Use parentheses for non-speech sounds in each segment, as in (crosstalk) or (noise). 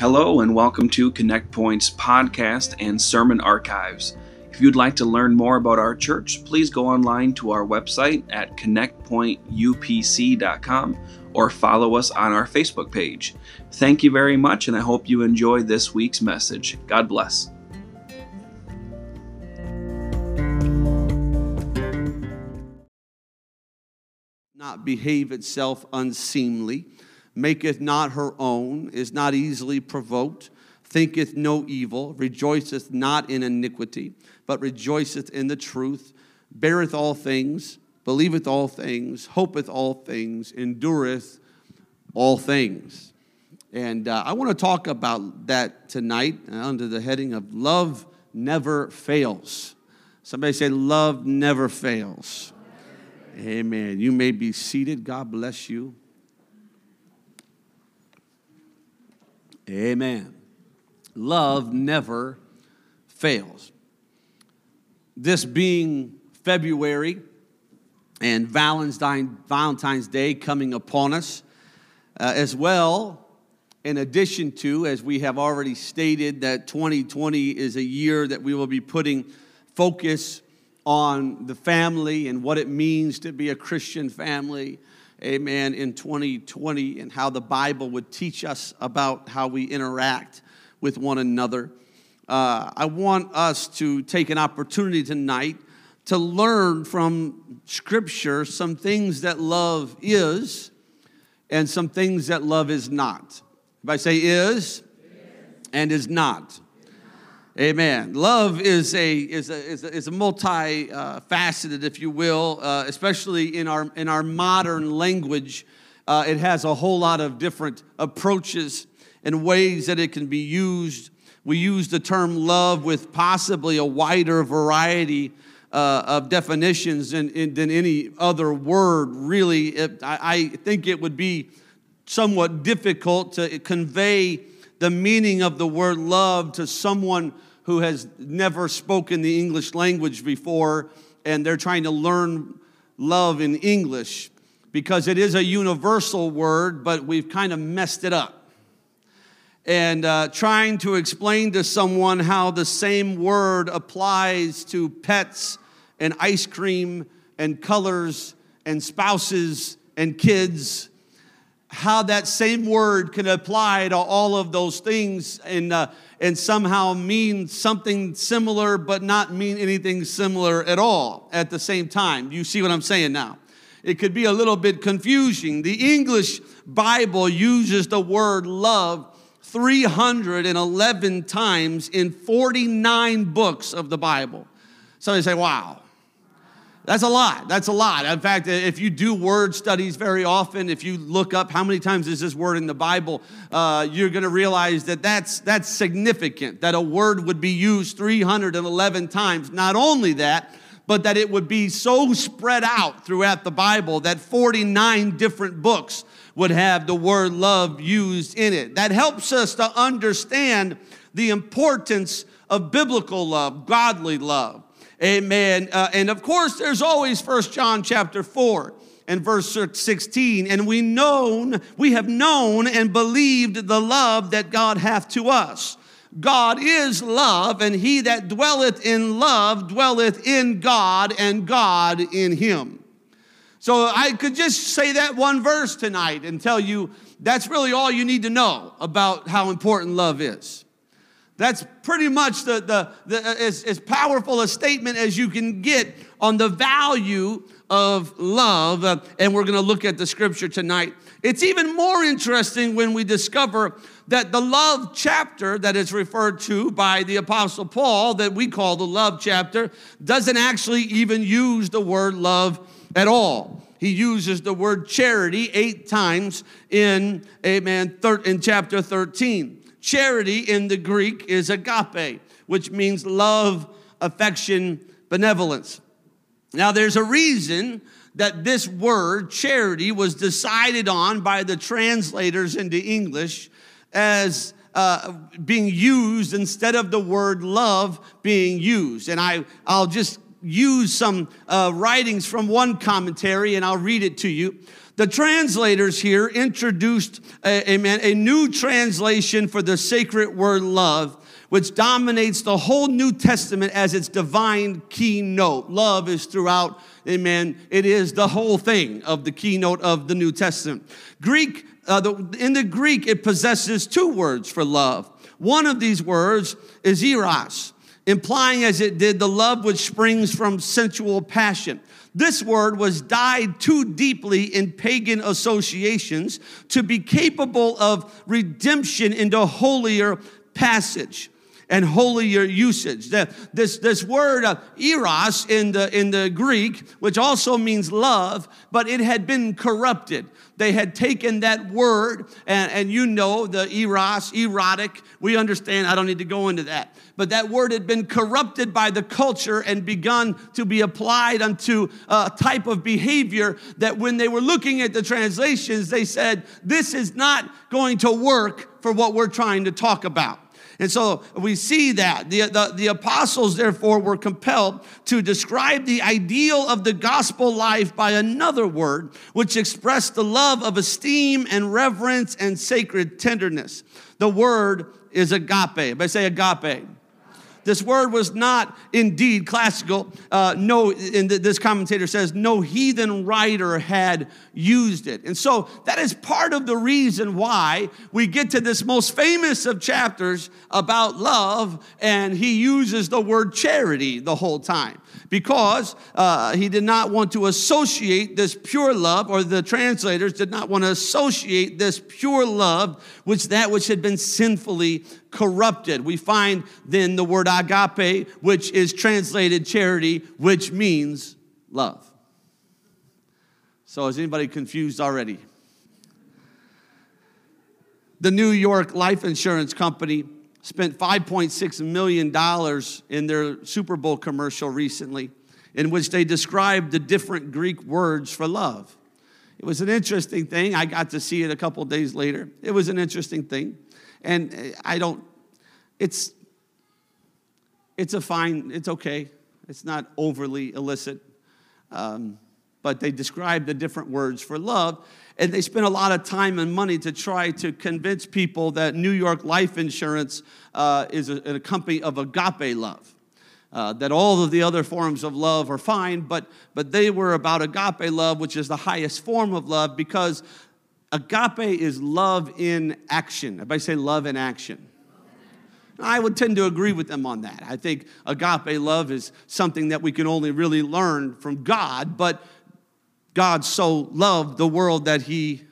Hello, and welcome to Connect Point's podcast and sermon archives. If you'd like to learn more about our church, please go online to our website at connectpointupc.com or follow us on our Facebook page. Thank you very much, and I hope you enjoy this week's message. God bless. Not behave itself unseemly, maketh not her own, is not easily provoked, thinketh no evil, rejoiceth not in iniquity, but rejoiceth in the truth, beareth all things, believeth all things, hopeth all things, endureth all things. And uh, I want to talk about that tonight under the heading of Love Never Fails. Somebody say, Love never fails. Amen. You may be seated. God bless you. Amen. Love never fails. This being February and Valentine's Day coming upon us, uh, as well, in addition to, as we have already stated, that 2020 is a year that we will be putting focus on the family and what it means to be a Christian family amen, in 2020 and how the Bible would teach us about how we interact with one another. Uh, I want us to take an opportunity tonight to learn from Scripture some things that love is and some things that love is not. If I say is and is not. Amen. Love is a is a is a, is a multi-faceted, uh, if you will, uh, especially in our in our modern language. Uh, it has a whole lot of different approaches and ways that it can be used. We use the term love with possibly a wider variety uh, of definitions than, than any other word. Really, it, I, I think it would be somewhat difficult to convey the meaning of the word love to someone who has never spoken the English language before and they're trying to learn love in English because it is a universal word, but we've kind of messed it up. And uh, trying to explain to someone how the same word applies to pets and ice cream and colors and spouses and kids how that same word can apply to all of those things and, uh, and somehow mean something similar but not mean anything similar at all at the same time. You see what I'm saying now? It could be a little bit confusing. The English Bible uses the word love 311 times in 49 books of the Bible. So they say, wow, that's a lot. That's a lot. In fact, if you do word studies very often, if you look up how many times is this word in the Bible, uh, you're going to realize that that's, that's significant, that a word would be used 311 times. Not only that, but that it would be so spread out throughout the Bible that 49 different books would have the word love used in it. That helps us to understand the importance of biblical love, godly love. Amen. Uh, and of course, there's always First John chapter 4 and verse 16. And we known, we have known and believed the love that God hath to us. God is love, and he that dwelleth in love dwelleth in God, and God in him. So I could just say that one verse tonight and tell you that's really all you need to know about how important love is. That's pretty much the, the, the as, as powerful a statement as you can get on the value of love. And we're going to look at the scripture tonight. It's even more interesting when we discover that the love chapter that is referred to by the Apostle Paul, that we call the love chapter, doesn't actually even use the word love at all. He uses the word charity eight times in, amen, in chapter 13. Charity in the Greek is agape, which means love, affection, benevolence. Now, there's a reason that this word, charity, was decided on by the translators into English as uh, being used instead of the word love being used. And I, I'll just use some uh, writings from one commentary and I'll read it to you. The translators here introduced a, a, a new translation for the sacred word love which dominates the whole New Testament as its divine keynote. Love is throughout, amen. It is the whole thing of the keynote of the New Testament. Greek, uh, the, in the Greek, it possesses two words for love. One of these words is eros, implying as it did the love which springs from sensual passion. This word was dyed too deeply in pagan associations to be capable of redemption into holier passage and holier usage. This, this word uh, eros in the, in the Greek, which also means love, but it had been corrupted. They had taken that word, and, and you know the eros, erotic. We understand, I don't need to go into that. But that word had been corrupted by the culture and begun to be applied unto a type of behavior that when they were looking at the translations, they said, This is not going to work for what we're trying to talk about. And so we see that. The, the, the, apostles, therefore, were compelled to describe the ideal of the gospel life by another word, which expressed the love of esteem and reverence and sacred tenderness. The word is agape. I say agape. This word was not indeed classical. Uh, no, and this commentator says no heathen writer had used it. And so that is part of the reason why we get to this most famous of chapters about love, and he uses the word charity the whole time because uh, he did not want to associate this pure love, or the translators did not want to associate this pure love with that which had been sinfully corrupted. We find then the word agape, which is translated charity, which means love. So, is anybody confused already? The New York Life Insurance Company spent $5.6 million in their Super Bowl commercial recently, in which they described the different Greek words for love. It was an interesting thing. I got to see it a couple days later. It was an interesting thing. And I don't, it's, it's a fine, it's okay. It's not overly illicit. Um, but they describe the different words for love. And they spent a lot of time and money to try to convince people that New York Life Insurance uh, is a, a, company of agape love. Uh, that all of the other forms of love are fine, but, but they were about agape love, which is the highest form of love, because agape is love in action. Everybody say love in action. I would tend to agree with them on that. I think agape love is something that we can only really learn from God, but God so loved the world that he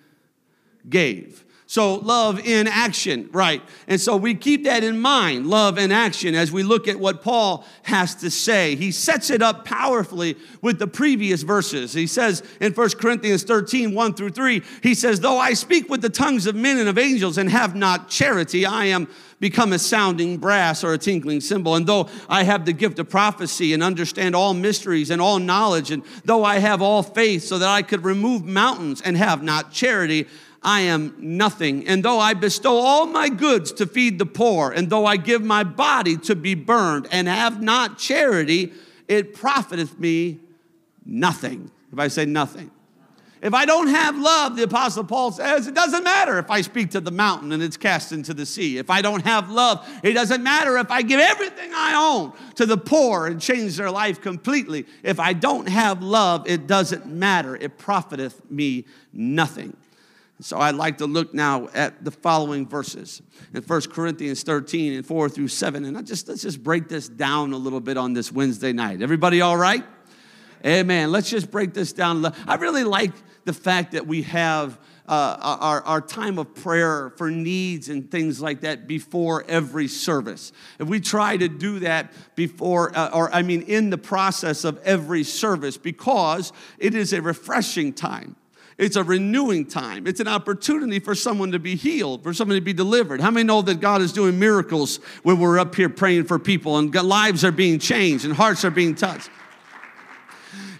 gave. So, love in action, right? And so we keep that in mind, love in action, as we look at what Paul has to say. He sets it up powerfully with the previous verses. He says in 1 Corinthians 13, 1 through 3, he says, Though I speak with the tongues of men and of angels and have not charity, I am become a sounding brass or a tinkling cymbal. And though I have the gift of prophecy and understand all mysteries and all knowledge, and though I have all faith so that I could remove mountains and have not charity, I am nothing. And though I bestow all my goods to feed the poor, and though I give my body to be burned and have not charity, it profiteth me nothing. If I say nothing. If I don't have love, the Apostle Paul says, it doesn't matter if I speak to the mountain and it's cast into the sea. If I don't have love, it doesn't matter if I give everything I own to the poor and change their life completely. If I don't have love, it doesn't matter. It profiteth me nothing. So I'd like to look now at the following verses in 1 Corinthians 13 and 4 through 7. And I just let's just break this down a little bit on this Wednesday night. Everybody all right? Amen. Let's just break this down. I really like the fact that we have uh, our, our time of prayer for needs and things like that before every service. If we try to do that before, uh, or I mean, in the process of every service, because it is a refreshing time. It's a renewing time. It's an opportunity for someone to be healed, for someone to be delivered. How many know that God is doing miracles when we're up here praying for people and lives are being changed and hearts are being touched?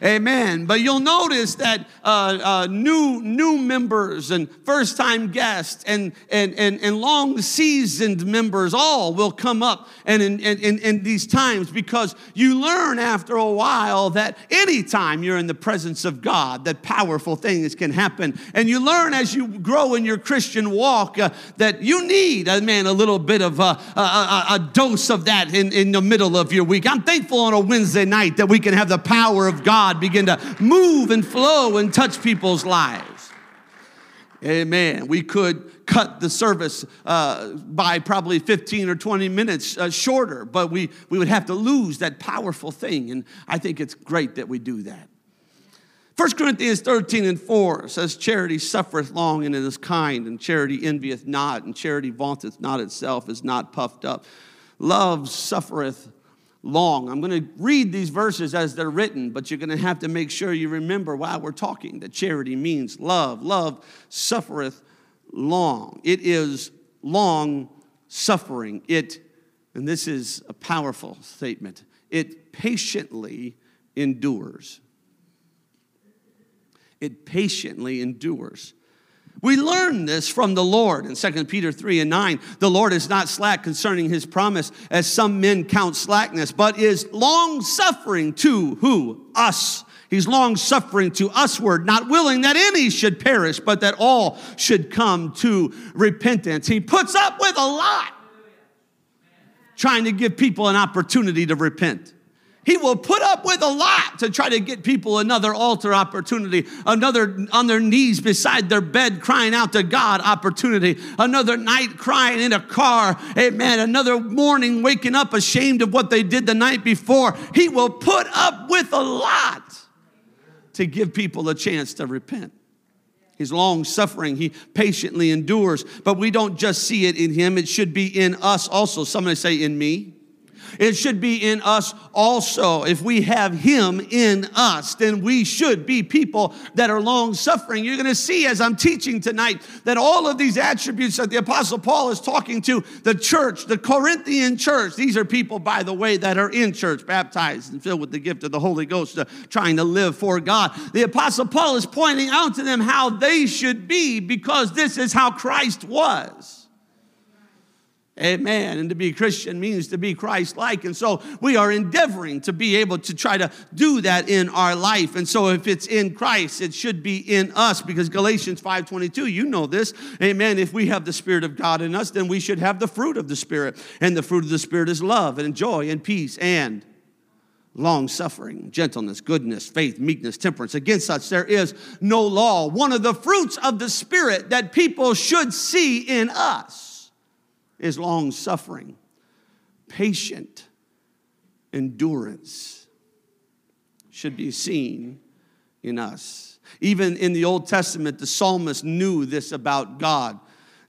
Amen. But you'll notice that uh, uh, new new members and first time guests and, and, and, and long seasoned members all will come up and in, in, in these times because you learn after a while that anytime you're in the presence of God, that powerful things can happen. And you learn as you grow in your Christian walk uh, that you need, uh, man, a little bit of uh, a, a, dose of that in, in the middle of your week. I'm thankful on a Wednesday night that we can have the power of God God begin to move and flow and touch people's lives. Amen. We could cut the service uh, by probably 15 or 20 minutes uh, shorter, but we, we would have to lose that powerful thing. And I think it's great that we do that. 1 Corinthians 13 and 4 says, Charity suffereth long and it is kind, and charity envieth not, and charity vaunteth not itself, is not puffed up. Love suffereth long. I'm going to read these verses as they're written, but you're going to have to make sure you remember while we're talking that charity means love. Love suffereth long. It is long suffering. It, and this is a powerful statement, it patiently endures. It patiently endures. We learn this from the Lord in 2 Peter 3 and 9. The Lord is not slack concerning his promise, as some men count slackness, but is long suffering to who? Us. He's long suffering to usward, not willing that any should perish, but that all should come to repentance. He puts up with a lot trying to give people an opportunity to repent. He will put up with a lot to try to get people another altar opportunity, another on their knees beside their bed crying out to God opportunity, another night crying in a car, amen, another morning waking up ashamed of what they did the night before. He will put up with a lot to give people a chance to repent. He's long suffering. He patiently endures, but we don't just see it in him, it should be in us also. Somebody say, in me. It should be in us also. If we have Him in us, then we should be people that are long suffering. You're going to see as I'm teaching tonight that all of these attributes that the Apostle Paul is talking to the church, the Corinthian church, these are people, by the way, that are in church, baptized and filled with the gift of the Holy Ghost, uh, trying to live for God. The Apostle Paul is pointing out to them how they should be because this is how Christ was. Amen. And to be a Christian means to be Christ like. And so we are endeavoring to be able to try to do that in our life. And so if it's in Christ, it should be in us because Galatians 5:22, you know this. Amen. If we have the spirit of God in us, then we should have the fruit of the spirit. And the fruit of the spirit is love and joy and peace and long suffering, gentleness, goodness, faith, meekness, temperance. Against such there is no law. One of the fruits of the spirit that people should see in us is long suffering, patient endurance should be seen in us. Even in the Old Testament, the psalmist knew this about God.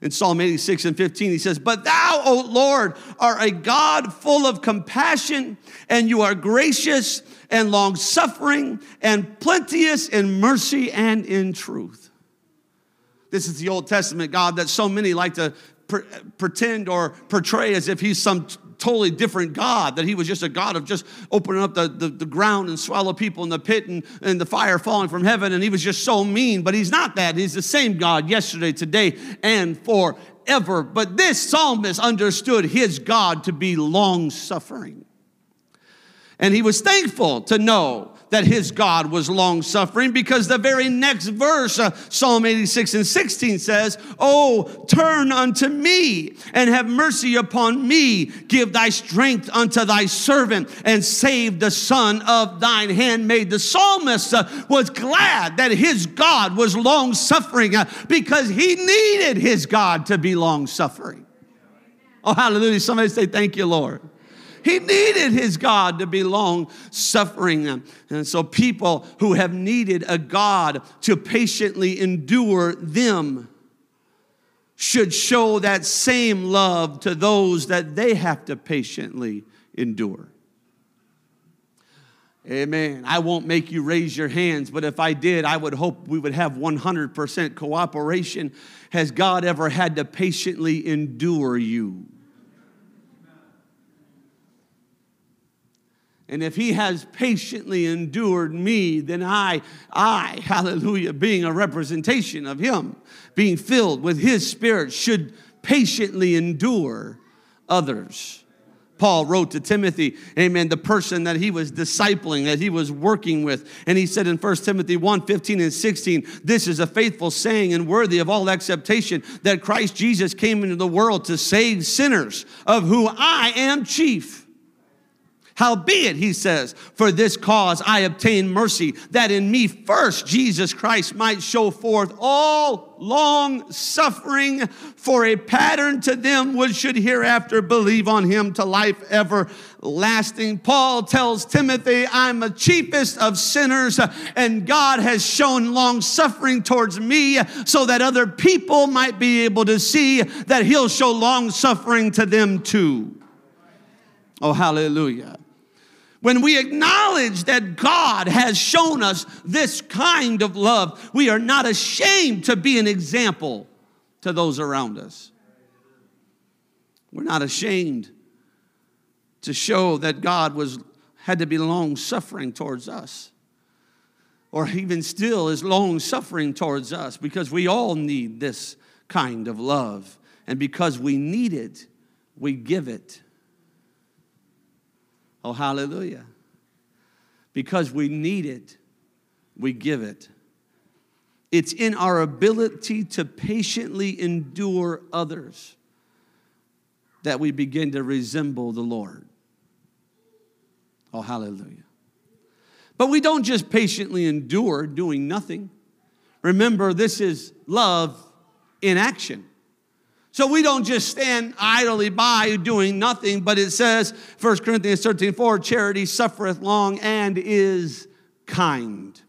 In Psalm 86 and 15, he says, But thou, O Lord, are a God full of compassion, and you are gracious and long suffering, and plenteous in mercy and in truth. This is the Old Testament God that so many like to pre- pretend or portray as if he's some t- totally different God, that he was just a God of just opening up the, the, the, ground and swallow people in the pit and, and the fire falling from heaven, and he was just so mean. But he's not that. He's the same God yesterday, today, and forever. But this psalmist understood his God to be long suffering. And he was thankful to know that his God was long suffering because the very next verse, uh, Psalm 86 and 16 says, Oh, turn unto me and have mercy upon me. Give thy strength unto thy servant and save the son of thine handmaid. The psalmist uh, was glad that his God was long suffering uh, because he needed his God to be long suffering. Oh, hallelujah. Somebody say, Thank you, Lord. He needed his God to be long suffering. And so, people who have needed a God to patiently endure them should show that same love to those that they have to patiently endure. Amen. I won't make you raise your hands, but if I did, I would hope we would have 100% cooperation. Has God ever had to patiently endure you? And if he has patiently endured me, then I, I, hallelujah, being a representation of him, being filled with his spirit, should patiently endure others. Paul wrote to Timothy, amen, the person that he was discipling, that he was working with. And he said in 1 Timothy 1 15 and 16, This is a faithful saying and worthy of all acceptation that Christ Jesus came into the world to save sinners, of who I am chief. Howbeit, he says, for this cause I obtain mercy, that in me first Jesus Christ might show forth all long suffering for a pattern to them which should hereafter believe on him to life everlasting. Paul tells Timothy, I'm the chiefest of sinners, and God has shown long suffering towards me so that other people might be able to see that he'll show long suffering to them too. Oh, hallelujah. When we acknowledge that God has shown us this kind of love, we are not ashamed to be an example to those around us. We're not ashamed to show that God was had to be long suffering towards us. Or even still is long suffering towards us because we all need this kind of love. And because we need it, we give it. Oh, hallelujah. Because we need it, we give it. It's in our ability to patiently endure others that we begin to resemble the Lord. Oh, hallelujah. But we don't just patiently endure doing nothing. Remember, this is love in action. So we don't just stand idly by doing nothing, but it says, 1 Corinthians 13, 4, charity suffereth long and is kind.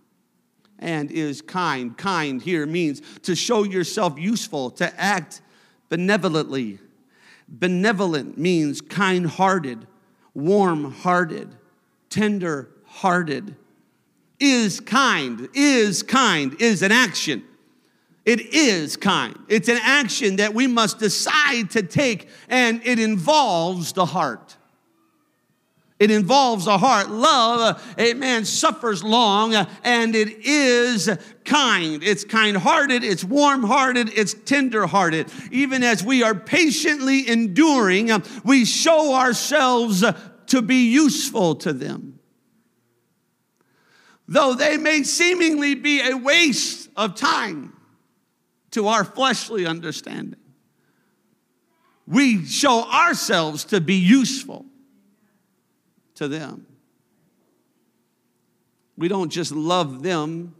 And is kind. Kind here means to show yourself useful, to act benevolently. Benevolent means kind hearted, warm hearted, tender hearted. Is kind, is kind, is an action. It is kind. It's an action that we must decide to take, and it involves the heart. It involves the heart. Love, uh, amen, suffers long, uh, and it is kind. It's kind hearted, it's warm hearted, it's tender hearted. Even as we are patiently enduring, uh, we show ourselves to be useful to them. Though they may seemingly be a waste of time to our fleshly understanding. We show ourselves to be useful to them. We don't just love them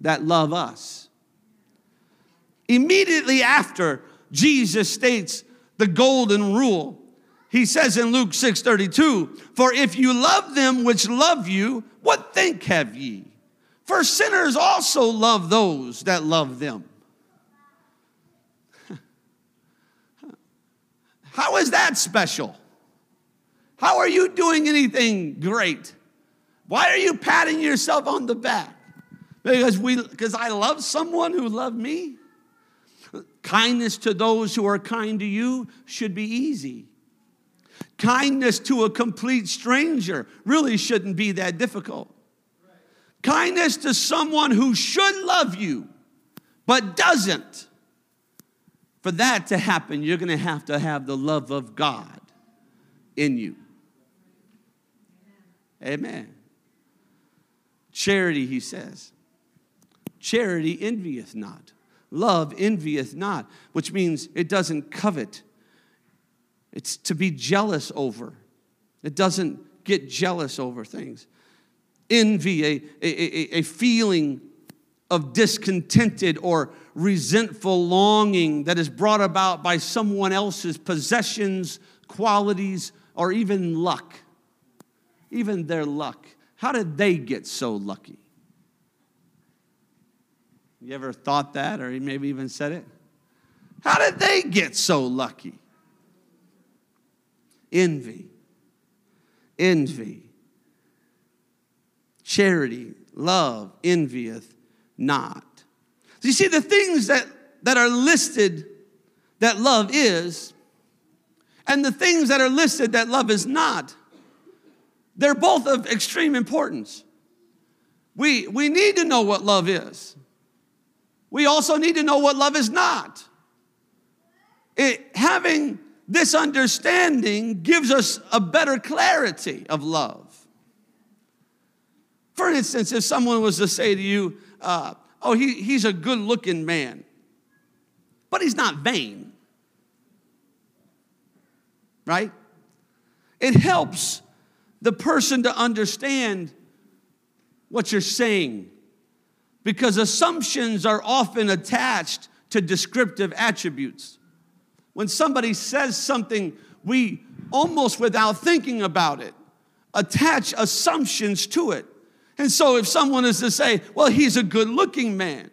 that love us. Immediately after Jesus states the golden rule, he says in Luke 6:32, "For if you love them which love you, what think have ye? For sinners also love those that love them." How is that special? How are you doing anything great? Why are you patting yourself on the back? Because we because I love someone who loved me. Kindness to those who are kind to you should be easy. Kindness to a complete stranger really shouldn't be that difficult. Kindness to someone who should love you but doesn't for that to happen, you're going to have to have the love of God in you. Amen. Charity, he says. Charity envieth not. Love envieth not, which means it doesn't covet. It's to be jealous over. It doesn't get jealous over things. Envy, a, a, a, feeling of discontented or resentful longing that is brought about by someone else's possessions, qualities, or even luck. Even their luck. How did they get so lucky? You ever thought that, or maybe even said it? How did they get so lucky? Envy. Envy. Charity, love, envieth not. So you see, the things that, that are listed that love is, and the things that are listed that love is not, They're both of extreme importance. We, we need to know what love is. We also need to know what love is not. It, having this understanding gives us a better clarity of love. For instance, if someone was to say to you, uh, Oh, he, he's a good looking man, but he's not vain, right? It helps the person to understand what you're saying because assumptions are often attached to descriptive attributes. When somebody says something, we almost without thinking about it attach assumptions to it. And so if someone is to say, well, he's a good looking man,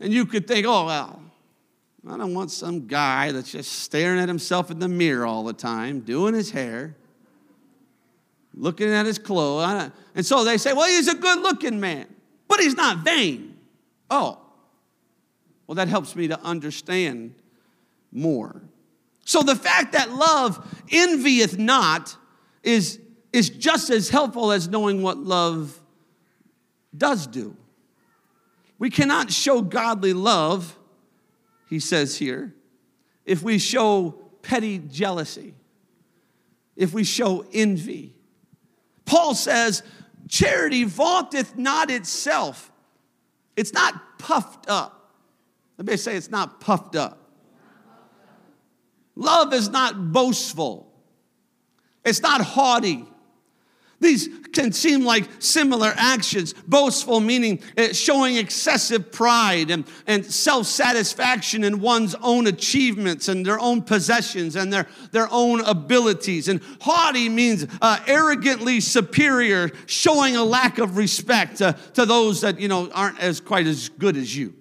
and you could think, oh, well, I don't want some guy that's just staring at himself in the mirror all the time, doing his hair, looking at his clothes. And so they say, well, he's a good looking man, but he's not vain. Oh, well, that helps me to understand more. So the fact that love envieth not is is just as helpful as knowing what love does do. We cannot show godly love, he says here, if we show petty jealousy, if we show envy. Paul says, Charity vaunteth not itself, it's not puffed up. Let me say it's not puffed up. Love is not boastful, it's not haughty. These can seem like similar actions. Boastful meaning eh, showing excessive pride and, and self satisfaction in one's own achievements and their own possessions and their, their own abilities. And haughty means uh, arrogantly superior, showing a lack of respect to, to those that, you know, aren't as quite as good as you.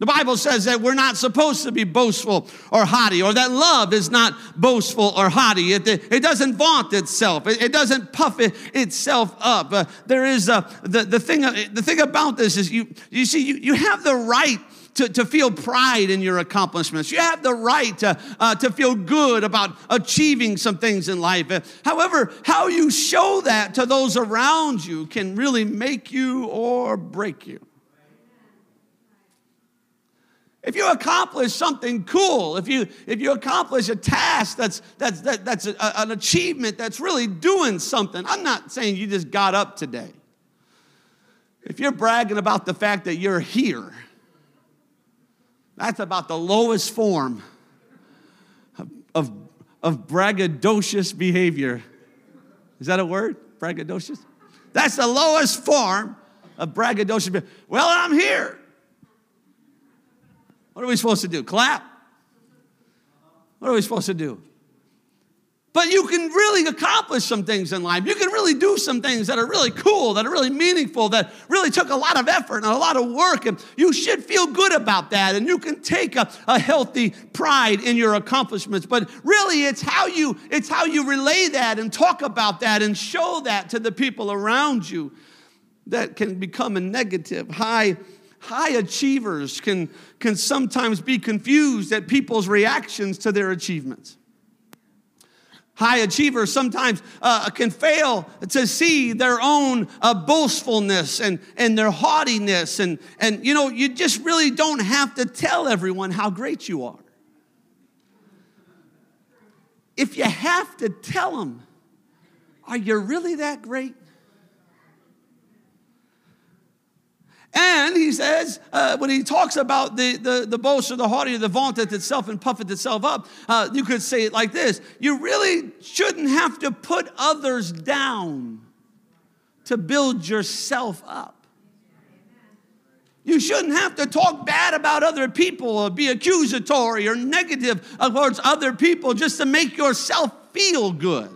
The Bible says that we're not supposed to be boastful or haughty, or that love is not boastful or haughty. It, it doesn't vaunt itself, it, it doesn't puff it, itself up. Uh, there is a, the, the, thing, the thing about this is you, you see, you, you have the right to, to feel pride in your accomplishments. You have the right to, uh, to feel good about achieving some things in life. Uh, however, how you show that to those around you can really make you or break you. If you accomplish something cool, if you, if you accomplish a task that's, that's, that, that's a, an achievement that's really doing something, I'm not saying you just got up today. If you're bragging about the fact that you're here, that's about the lowest form of, of, of braggadocious behavior. Is that a word? Braggadocious? That's the lowest form of braggadocious behavior. Well, I'm here. What are we supposed to do? Clap? What are we supposed to do? But you can really accomplish some things in life. You can really do some things that are really cool, that are really meaningful, that really took a lot of effort and a lot of work. And you should feel good about that. And you can take a, a healthy pride in your accomplishments. But really, it's how you it's how you relay that and talk about that and show that to the people around you that can become a negative, high high achievers can, can sometimes be confused at people's reactions to their achievements. High achievers sometimes uh, can fail to see their own uh, boastfulness and, and their haughtiness. And, and, you know, you just really don't have to tell everyone how great you are. If you have to tell them, are you really that great? And he says, uh, when he talks about the, the, the boast or the haughty or the vaunteth itself and puffeth itself up, uh, you could say it like this You really shouldn't have to put others down to build yourself up. You shouldn't have to talk bad about other people or be accusatory or negative towards other people just to make yourself feel good.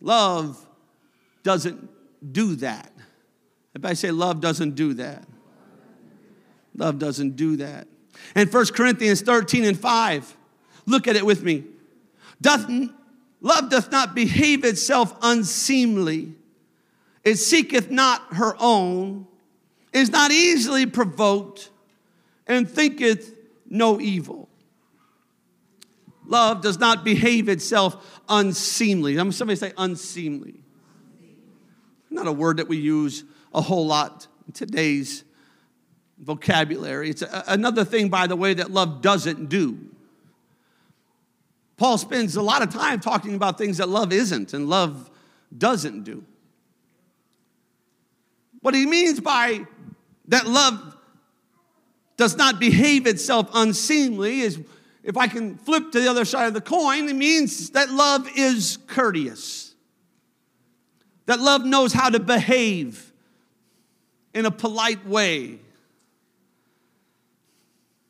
Love doesn't do that. Everybody say, love doesn't do that. Love doesn't do that. And 1 Corinthians 13 and 5, look at it with me. Doth, love doth not behave itself unseemly. It seeketh not her own, is not easily provoked, and thinketh no evil. Love does not behave itself unseemly. Somebody say unseemly. Not a word that we use a whole lot in today's vocabulary. It's a, another thing, by the way, that love doesn't do. Paul spends a lot of time talking about things that love isn't and love doesn't do. What he means by that love does not behave itself unseemly is if I can flip to the other side of the coin, it means that love is courteous. That love knows how to behave in a polite way.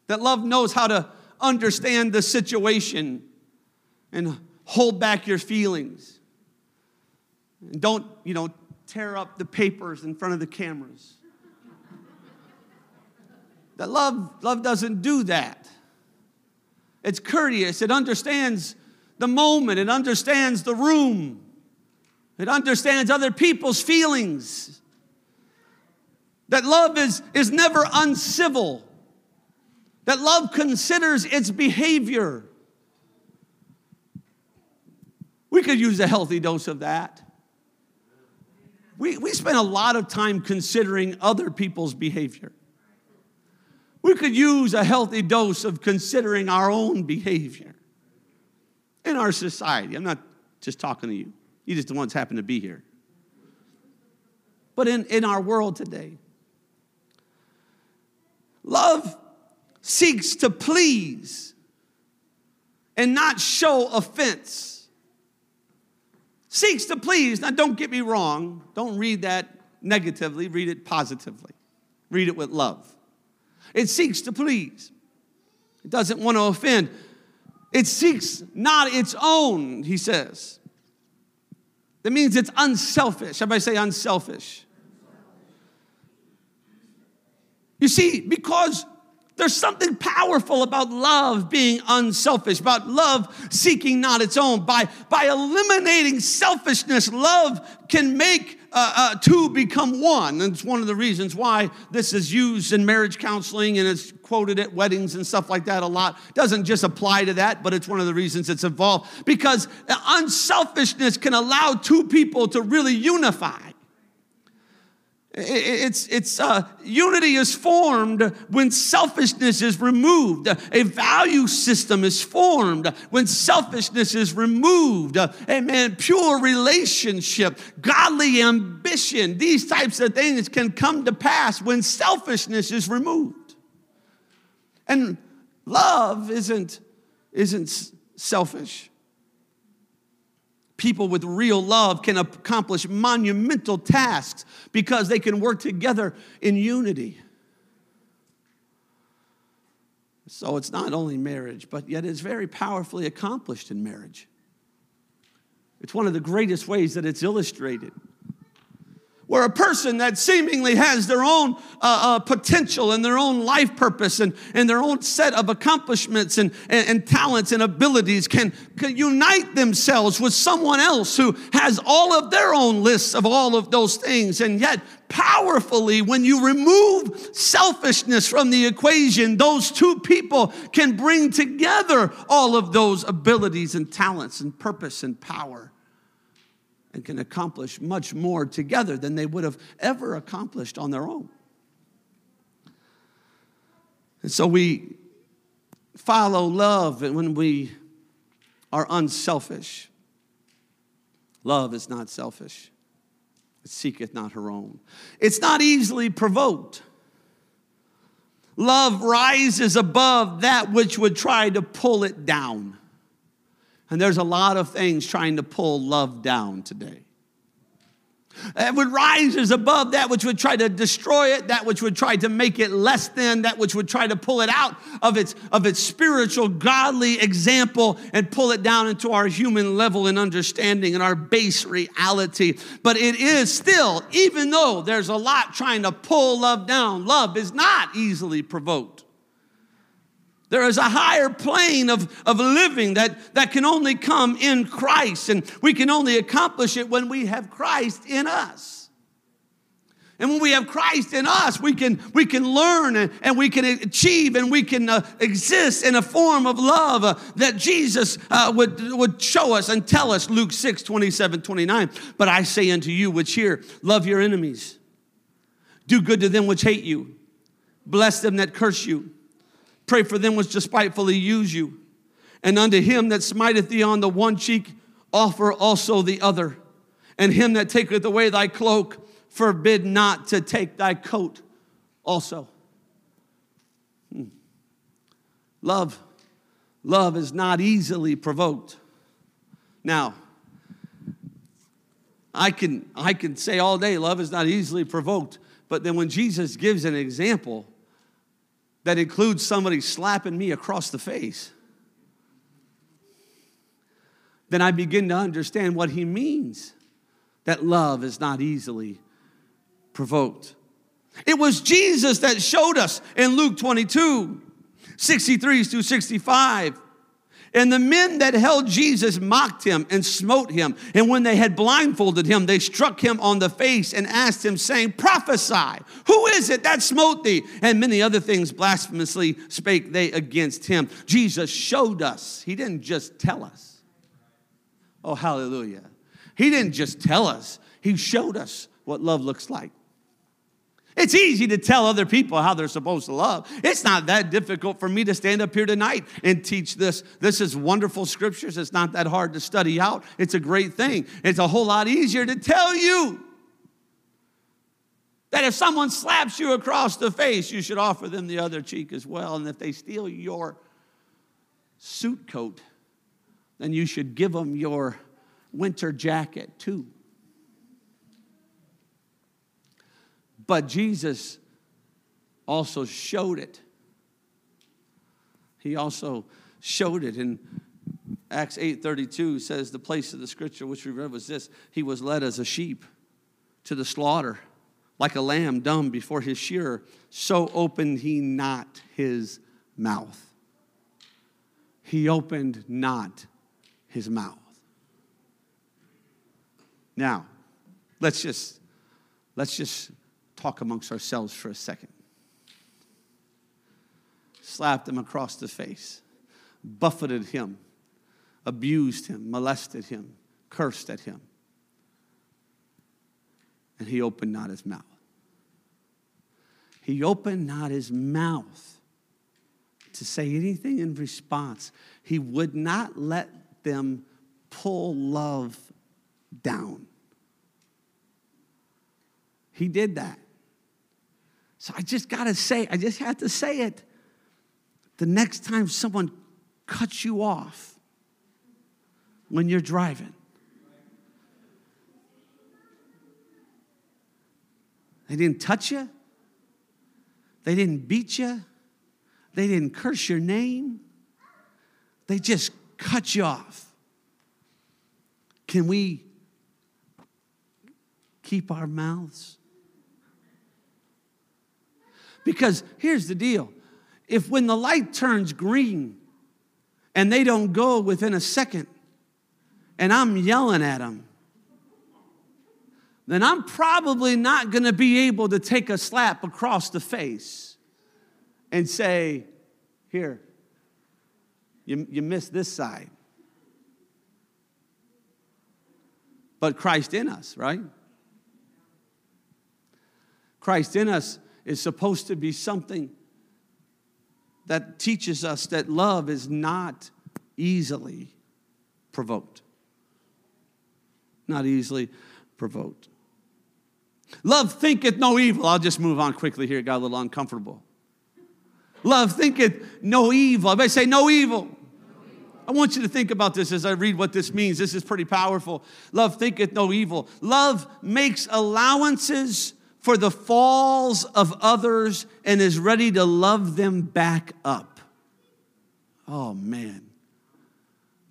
That love knows how to understand the situation and hold back your feelings. And don't, you know, tear up the papers in front of the cameras. that love, love doesn't do that. It's courteous, it understands the moment, it understands the room, it understands other people's feelings. That love is, is never uncivil. That love considers its behavior. We could use a healthy dose of that. We, we spend a lot of time considering other people's behavior. We could use a healthy dose of considering our own behavior in our society. I'm not just talking to you, you just the ones happen to be here. But in, in our world today, love seeks to please and not show offense. Seeks to please. Now, don't get me wrong. Don't read that negatively, read it positively. Read it with love. It seeks to please, it doesn't want to offend. It seeks not its own, he says. That means it's unselfish. Everybody say unselfish. You see, because there's something powerful about love being unselfish, about love seeking not its own. By, by eliminating selfishness, love can make uh, uh, two become one. And it's one of the reasons why this is used in marriage counseling and it's quoted at weddings and stuff like that a lot. Doesn't just apply to that, but it's one of the reasons it's involved. Because unselfishness can allow two people to really unify. It's, it's uh, unity is formed when selfishness is removed. A value system is formed when selfishness is removed. Amen. Pure relationship, godly ambition, these types of things can come to pass when selfishness is removed. And love isn't, isn't selfish people with real love can accomplish monumental tasks because they can work together in unity. So it's not only marriage, but yet it's very powerfully accomplished in marriage. It's one of the greatest ways that it's illustrated where a person that seemingly has their own uh, uh, potential and their own life purpose and, and their own set of accomplishments and, and, and talents and abilities can, can unite themselves with someone else who has all of their own lists of all of those things. And yet, powerfully, when you remove selfishness from the equation, those two people can bring together all of those abilities and talents and purpose and power and can accomplish much more together than they would have ever accomplished on their own. And so we follow love when we are unselfish. Love is not selfish, it seeketh not her own. It's not easily provoked. Love rises above that which would try to pull it down. And there's a lot of things trying to pull love down today. It would rises above that which would try to destroy it, that which would try to make it less than, that which would try to pull it out of its, of its spiritual, godly example and pull it down into our human level and understanding and our base reality. But it is still, even though there's a lot trying to pull love down, love is not easily provoked. There is a higher plane of, of living that, that can only come in Christ, and we can only accomplish it when we have Christ in us. And when we have Christ in us, we can, we can learn and, and we can achieve and we can uh, exist in a form of love uh, that Jesus uh, would, would show us and tell us, Luke 6, 27, 29. But I say unto you which hear, love your enemies, do good to them which hate you, bless them that curse you, pray for them which despitefully use you, and unto him that smiteth thee on the one cheek, offer also the other, and him that taketh away thy cloak, forbid not to take thy coat also. Hmm. Love, love is not easily provoked. Now, I can, I can say all day, love is not easily provoked. But then when Jesus gives an example that includes somebody slapping me across the face, then I begin to understand what he means that love is not easily provoked. It was Jesus that showed us in Luke 22, 63 through 65. And the men that held Jesus mocked him and smote him. And when they had blindfolded him, they struck him on the face and asked him, saying, Prophesy, who is it that smote thee? And many other things blasphemously spake they against him. Jesus showed us, he didn't just tell us. Oh, hallelujah. He didn't just tell us, he showed us what love looks like. It's easy to tell other people how they're supposed to love. It's not that difficult for me to stand up here tonight and teach this. This is wonderful scriptures. It's not that hard to study out. It's a great thing. It's a whole lot easier to tell you that if someone slaps you across the face, you should offer them the other cheek as well. And if they steal your suit coat, then you should give them your winter jacket too. But Jesus also showed it. He also showed it in Acts 8:32 says the place of the scripture which we read was this he was led as a sheep to the slaughter like a lamb dumb before his shearer so opened he not his mouth he opened not his mouth now let's just let's just talk amongst ourselves for a second. Slapped him across the face, buffeted him, abused him, molested him, cursed at him. And he opened not his mouth. He opened not his mouth to say anything in response. He would not let them pull love down. He did that. So I just got to say, I just have to say it. The next time someone cuts you off when you're driving, they didn't touch you, they didn't beat you, they didn't curse your name, they just cut you off. Can we keep our mouths? Because here's the deal if when the light turns green and they don't go within a second, and I'm yelling at them, then I'm probably not to be able to take a slap across the face and say, Here, you, you missed this side. But Christ in us, right? Christ in us is supposed to be something that teaches us that love is not easily provoked. Not easily provoked. Love thinketh no evil. I'll just move on quickly here. It got a little uncomfortable. Love thinketh no evil. Everybody say no evil. I want you to think about this as I read what this means. This is pretty powerful. Love thinketh no evil. Love makes allowances for the falls of others and is ready to love them back up. Oh, man.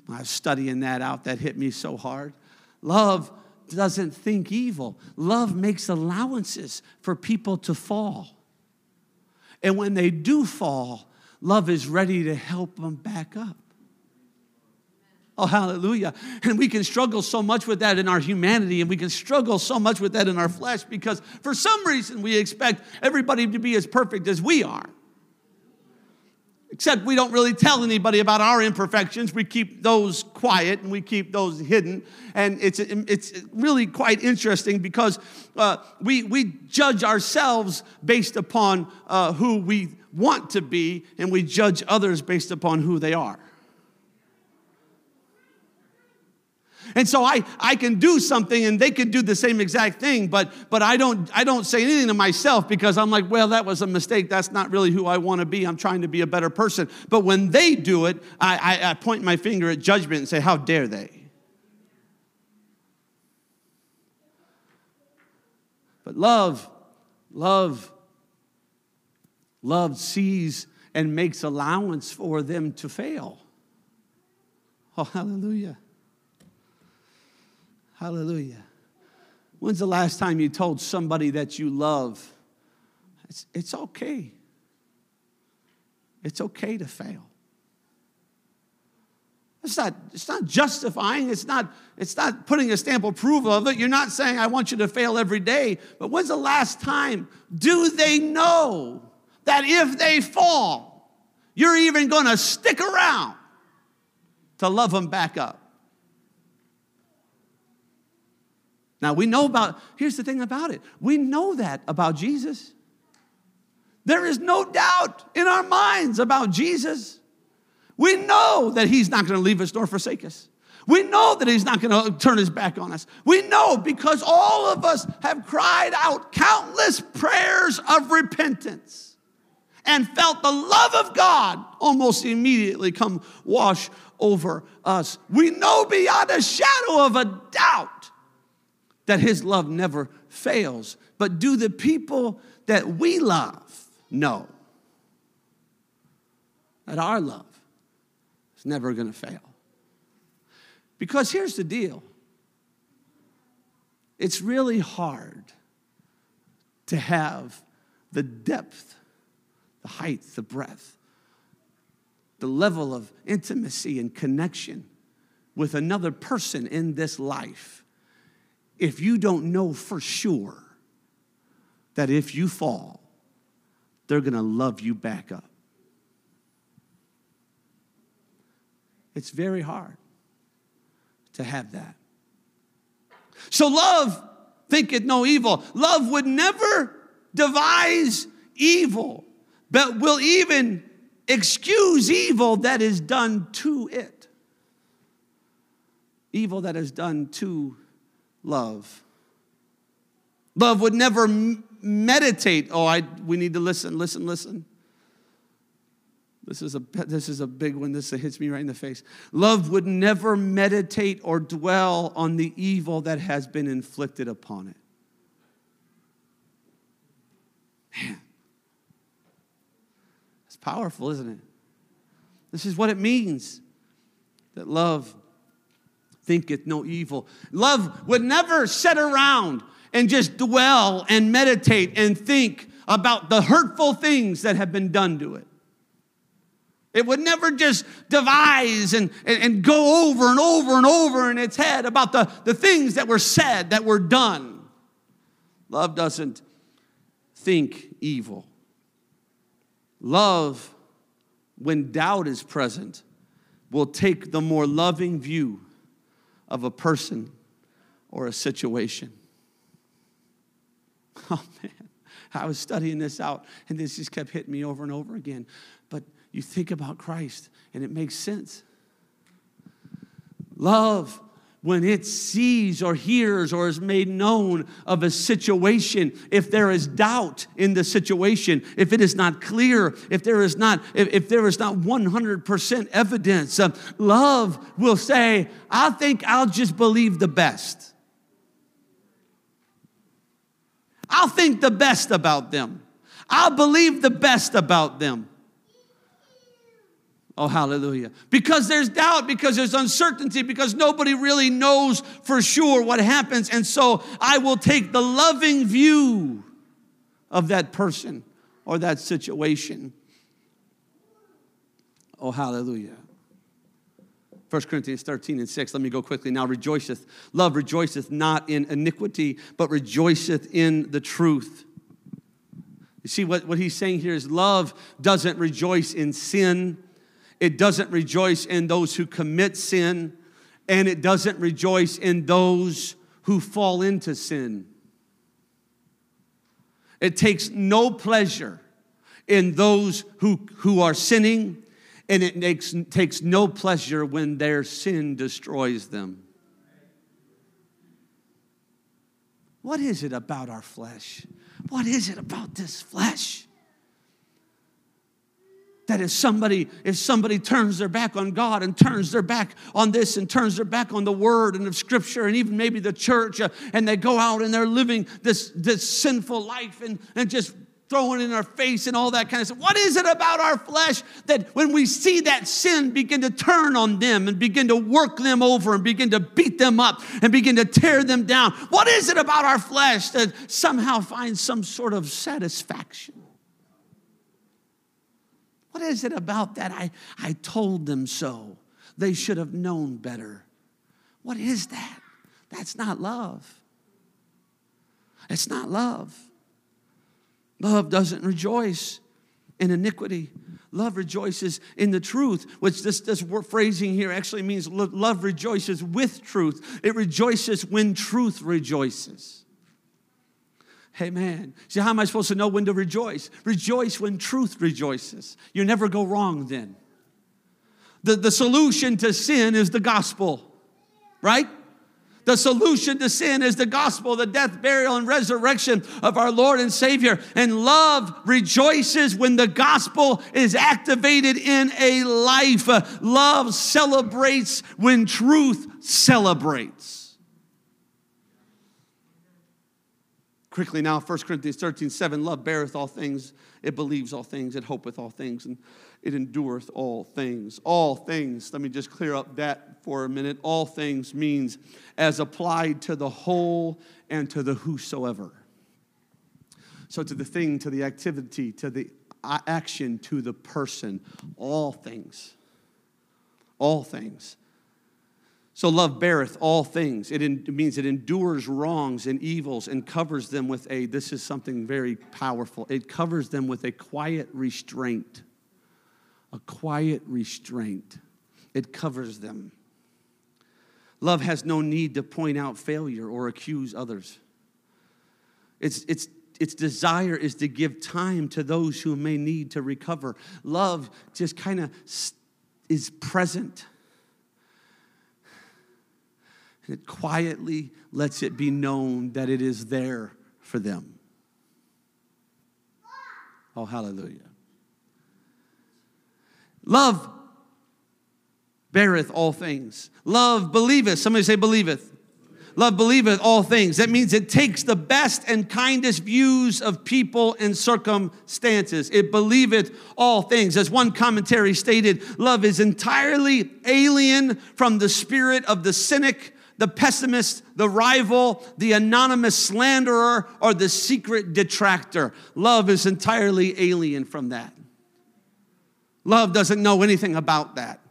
I was studying that out. That hit me so hard. Love doesn't think evil, love makes allowances for people to fall. And when they do fall, love is ready to help them back up. Oh, hallelujah. And we can struggle so much with that in our humanity, and we can struggle so much with that in our flesh because for some reason we expect everybody to be as perfect as we are. Except we don't really tell anybody about our imperfections. We keep those quiet and we keep those hidden. And it's, it's really quite interesting because uh, we, we judge ourselves based upon uh, who we want to be, and we judge others based upon who they are. And so I, I can do something and they can do the same exact thing, but, but I, don't, I don't say anything to myself because I'm like, well, that was a mistake. That's not really who I want to be. I'm trying to be a better person. But when they do it, I, I, I point my finger at judgment and say, how dare they? But love, love, love sees and makes allowance for them to fail. Oh, hallelujah. Hallelujah. When's the last time you told somebody that you love? It's, it's okay. It's okay to fail. It's not, it's not justifying, it's not, it's not putting a stamp of approval of it. You're not saying, I want you to fail every day. But when's the last time do they know that if they fall, you're even going to stick around to love them back up? Now we know about, here's the thing about it we know that about Jesus. There is no doubt in our minds about Jesus. We know that He's not going to leave us nor forsake us. We know that He's not going to turn His back on us. We know because all of us have cried out countless prayers of repentance and felt the love of God almost immediately come wash over us. We know beyond a shadow of a doubt that his love never fails. But do the people that we love know that our love is never going to fail? Because here's the deal it's really hard to have the depth, the height, the breadth, the level of intimacy and connection with another person in this life if you don't know for sure that if you fall, they're going to love you back up. It's very hard to have that. So, love thinketh no evil. Love would never devise evil, but will even excuse evil that is done to it. Evil that is done to love. Love would never meditate. Oh, I, we need to listen, listen, listen. This is, a, this is a big one. This hits me right in the face. Love would never meditate or dwell on the evil that has been inflicted upon it. Man, it's powerful, isn't it? This is what it means that love thinketh no evil. Love would never sit around and just dwell and meditate and think about the hurtful things that have been done to it. It would never just devise and, and, and, go over and over and over in its head about the, the things that were said, that were done. Love doesn't think evil. Love, when doubt is present, will take the more loving view of a person or a situation. (laughs) Oh man, I was studying this out and this just kept hitting me over and over again. But you think about Christ and it makes sense. Love when it sees or hears or is made known of a situation, if there is doubt in the situation, if it is not clear, if there is not, if, if there is not 100% evidence, uh, love will say, I think I'll just believe the best. I'll think the best about them. I'll believe the best about them. Oh, hallelujah. Because there's doubt, because there's uncertainty, because nobody really knows for sure what happens. And so I will take the loving view of that person or that situation. Oh, hallelujah. 1 Corinthians 13 and 6. Let me go quickly. Now rejoiceth. Love rejoiceth not in iniquity, but rejoiceth in the truth. You see, what, what he's saying here is love doesn't rejoice in sin, it doesn't rejoice in those who commit sin, and it doesn't rejoice in those who fall into sin. It takes no pleasure in those who, who are sinning, and it makes, takes no pleasure when their sin destroys them. What is it about our flesh? What is it about this flesh? That if somebody, if somebody turns their back on God and turns their back on this and turns their back on the word and of scripture and even maybe the church, uh, and they go out and they're living this, this sinful life and, and just throwing in our face and all that kind of stuff. What is it about our flesh that when we see that sin begin to turn on them and begin to work them over and begin to beat them up and begin to tear them down? What is it about our flesh that somehow finds some sort of satisfaction? What is it about that? I, I told them so. They should have known better. What is that? That's not love. It's not love. Love doesn't rejoice in iniquity. Love rejoices in the truth, which this, this phrasing here actually means love rejoices with truth. It rejoices when truth rejoices. Amen. See, how am I supposed to know when to rejoice? Rejoice when truth rejoices. You never go wrong then. The, the solution to sin is the gospel, right? The solution to sin is the gospel, the death, burial, and resurrection of our Lord and Savior. And love rejoices when the gospel is activated in a life. Love celebrates when truth celebrates. Quickly now, 1 Corinthians 13, 7, love beareth all things, it believes all things, it hopeth all things, and it endureth all things. All things, let me just clear up that for a minute. All things means as applied to the whole and to the whosoever. So to the thing, to the activity, to the action, to the person, all things. All things. So love beareth all things. It, in, it, means it endures wrongs and evils and covers them with a, this is something very powerful, it covers them with a quiet restraint. A quiet restraint. It covers them. Love has no need to point out failure or accuse others. Its, its, its desire is to give time to those who may need to recover. Love just kind of is present and it quietly lets it be known that it is there for them. Oh, hallelujah. Love beareth all things. Love believeth. Somebody say, believeth. Love believeth all things. That means it takes the best and kindest views of people and circumstances. It believeth all things. As one commentary stated, love is entirely alien from the spirit of the cynic the pessimist, the rival, the anonymous slanderer, or the secret detractor. Love is entirely alien from that. Love doesn't know anything about that.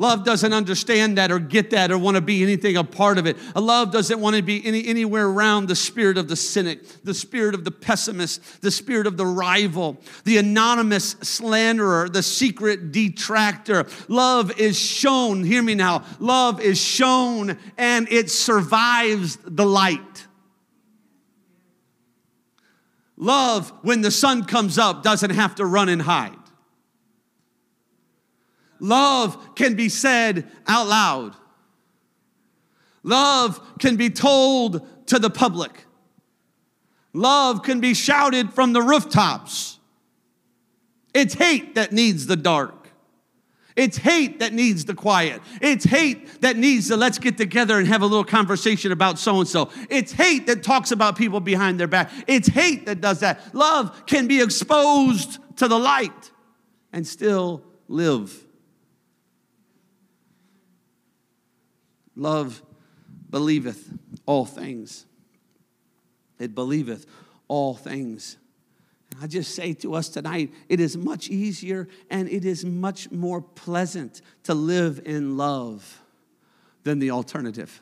Love doesn't understand that or get that or want to be anything a part of it. A love doesn't want to be any, anywhere around the spirit of the cynic, the spirit of the pessimist, the spirit of the rival, the anonymous slanderer, the secret detractor. Love is shown, hear me now, love is shown and it survives the light. Love, when the sun comes up, doesn't have to run and hide. Love can be said out loud. Love can be told to the public. Love can be shouted from the rooftops. It's hate that needs the dark. It's hate that needs the quiet. It's hate that needs the let's get together and have a little conversation about so and so. It's hate that talks about people behind their back. It's hate that does that. Love can be exposed to the light and still live. Love believeth all things. It believeth all things. And I just say to us tonight, it is much easier and it is much more pleasant to live in love than the alternative.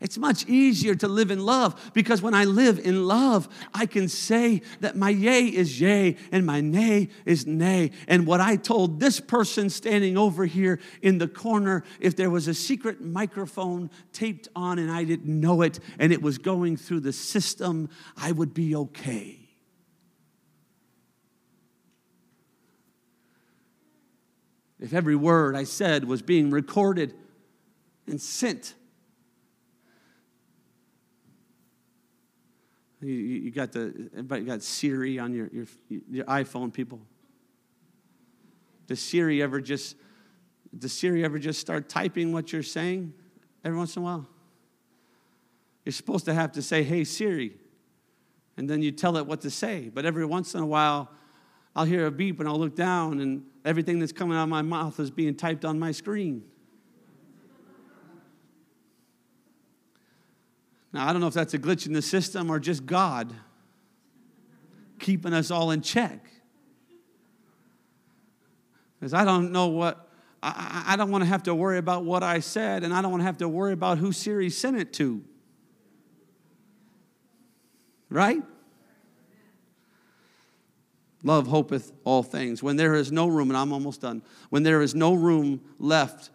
It's much easier to live in love because when I live in love, I can say that my yea is yea and my nay is nay. And what I told this person standing over here in the corner, if there was a secret microphone taped on and I didn't know it and it was going through the system, I would be okay. If every word I said was being recorded and sent You, you got the everybody got Siri on your, your, your iPhone, people. Does Siri ever just does Siri ever just start typing what you're saying every once in a while? You're supposed to have to say, hey Siri, and then you tell it what to say. But every once in a while, I'll hear a beep and I'll look down and everything that's coming out of my mouth is being typed on my screen. Now, I don't know if that's a glitch in the system or just God keeping us all in check. Because I don't know what, I, I don't want to have to worry about what I said, and I don't want to have to worry about who Siri sent it to. Right? Love hopeth all things. When there is no room, and I'm almost done, when there is no room left,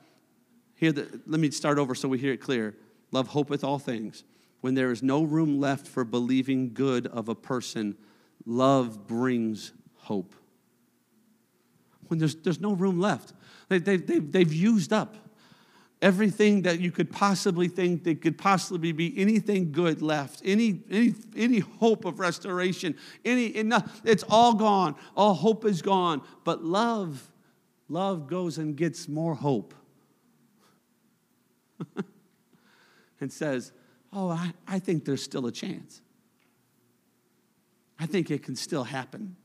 here, the, let me start over so we hear it clear. Love hopeth all things. When there is no room left for believing good of a person, love brings hope. When there's, there's no room left, they, they, they, they've used up everything that you could possibly think that could possibly be anything good left, any, any, any hope of restoration, any, enough, it's all gone. All hope is gone. But love, love goes and gets more hope. (laughs) and says, oh, I, I think there's still a chance. I think it can still happen.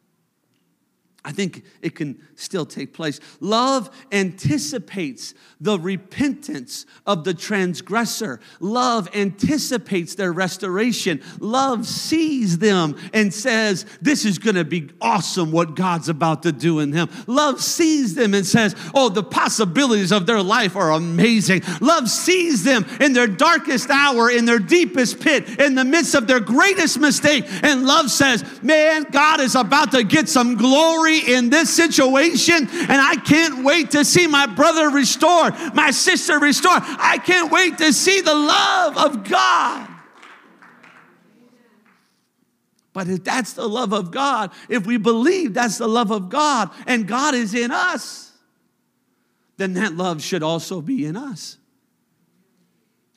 I think it can still take place. Love anticipates the repentance of the transgressor. Love anticipates their restoration. Love sees them and says, This is going to be awesome what God's about to do in them. Love sees them and says, Oh, the possibilities of their life are amazing. Love sees them in their darkest hour, in their deepest pit, in the midst of their greatest mistake. And love says, Man, God is about to get some glory in this situation, and I can't wait to see my brother restored, my sister restored. I can't wait to see the love of God. But if that's the love of God, if we believe that's the love of God and God is in us, then that love should also be in us.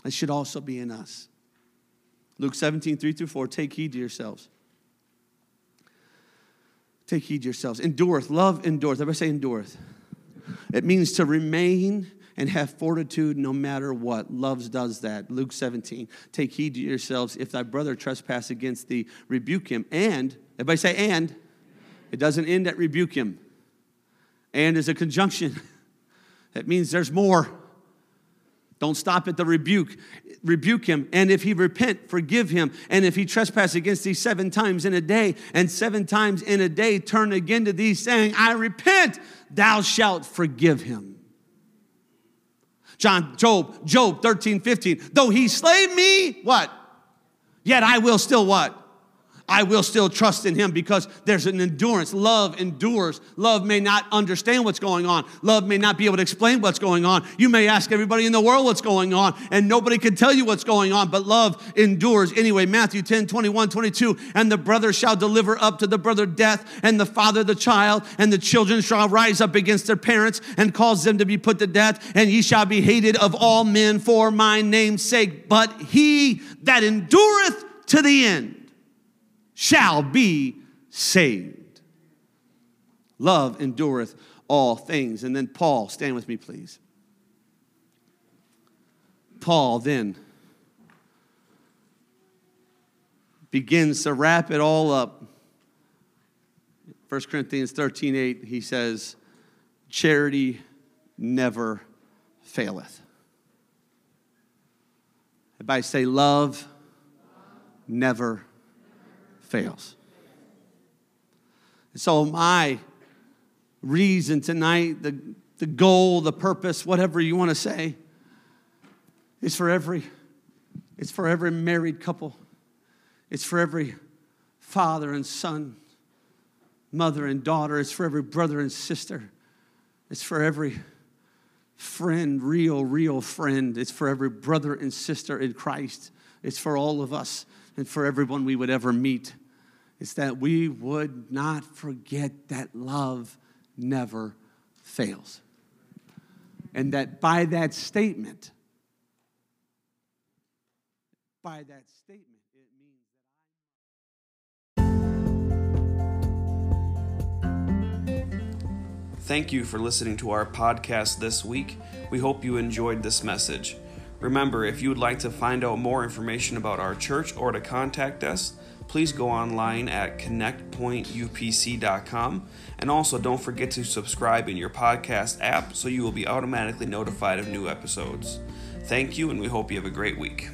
It should also be in us. Luke 17, 3 through 4, take heed to yourselves. Take heed yourselves. Endureth. Love endureth. Everybody say endureth. It means to remain and have fortitude no matter what. Love does that. Luke 17. Take heed to yourselves. If thy brother trespass against thee, rebuke him. And, everybody say and. It doesn't end at rebuke him. And is a conjunction. That means there's more. Don't stop at the rebuke. Rebuke him. And if he repent, forgive him. And if he trespass against thee seven times in a day, and seven times in a day turn again to thee, saying, I repent, thou shalt forgive him. John, Job, Job 13, 15. Though he slay me, what? Yet I will still what? I will still trust in him because there's an endurance. Love endures. Love may not understand what's going on. Love may not be able to explain what's going on. You may ask everybody in the world what's going on, and nobody can tell you what's going on, but love endures. Anyway, Matthew 10, 21, 22, and the brother shall deliver up to the brother death, and the father the child, and the children shall rise up against their parents and cause them to be put to death, and ye shall be hated of all men for my name's sake. But he that endureth to the end, shall be saved. Love endureth all things. And then Paul, stand with me, please. Paul then begins to wrap it all up. 1 Corinthians 13 8, he says, Charity never faileth. If I say love, never fails. And so, my reason tonight, the, the goal, the purpose, whatever you want to say, is for every, it's for every married couple. It's for every father and son, mother and daughter. It's for every brother and sister. It's for every friend, real, real friend. It's for every brother and sister in Christ. It's for all of us and for everyone we would ever meet. is that we would not forget that love never fails. And that by that statement, by that statement, it means that I. Thank you for listening to our podcast this week. We hope you enjoyed this message. Remember, if you would like to find out more information about our church or to contact us, please go online at connectpointupc.com. And also, don't forget to subscribe in your podcast app so you will be automatically notified of new episodes. Thank you, and we hope you have a great week.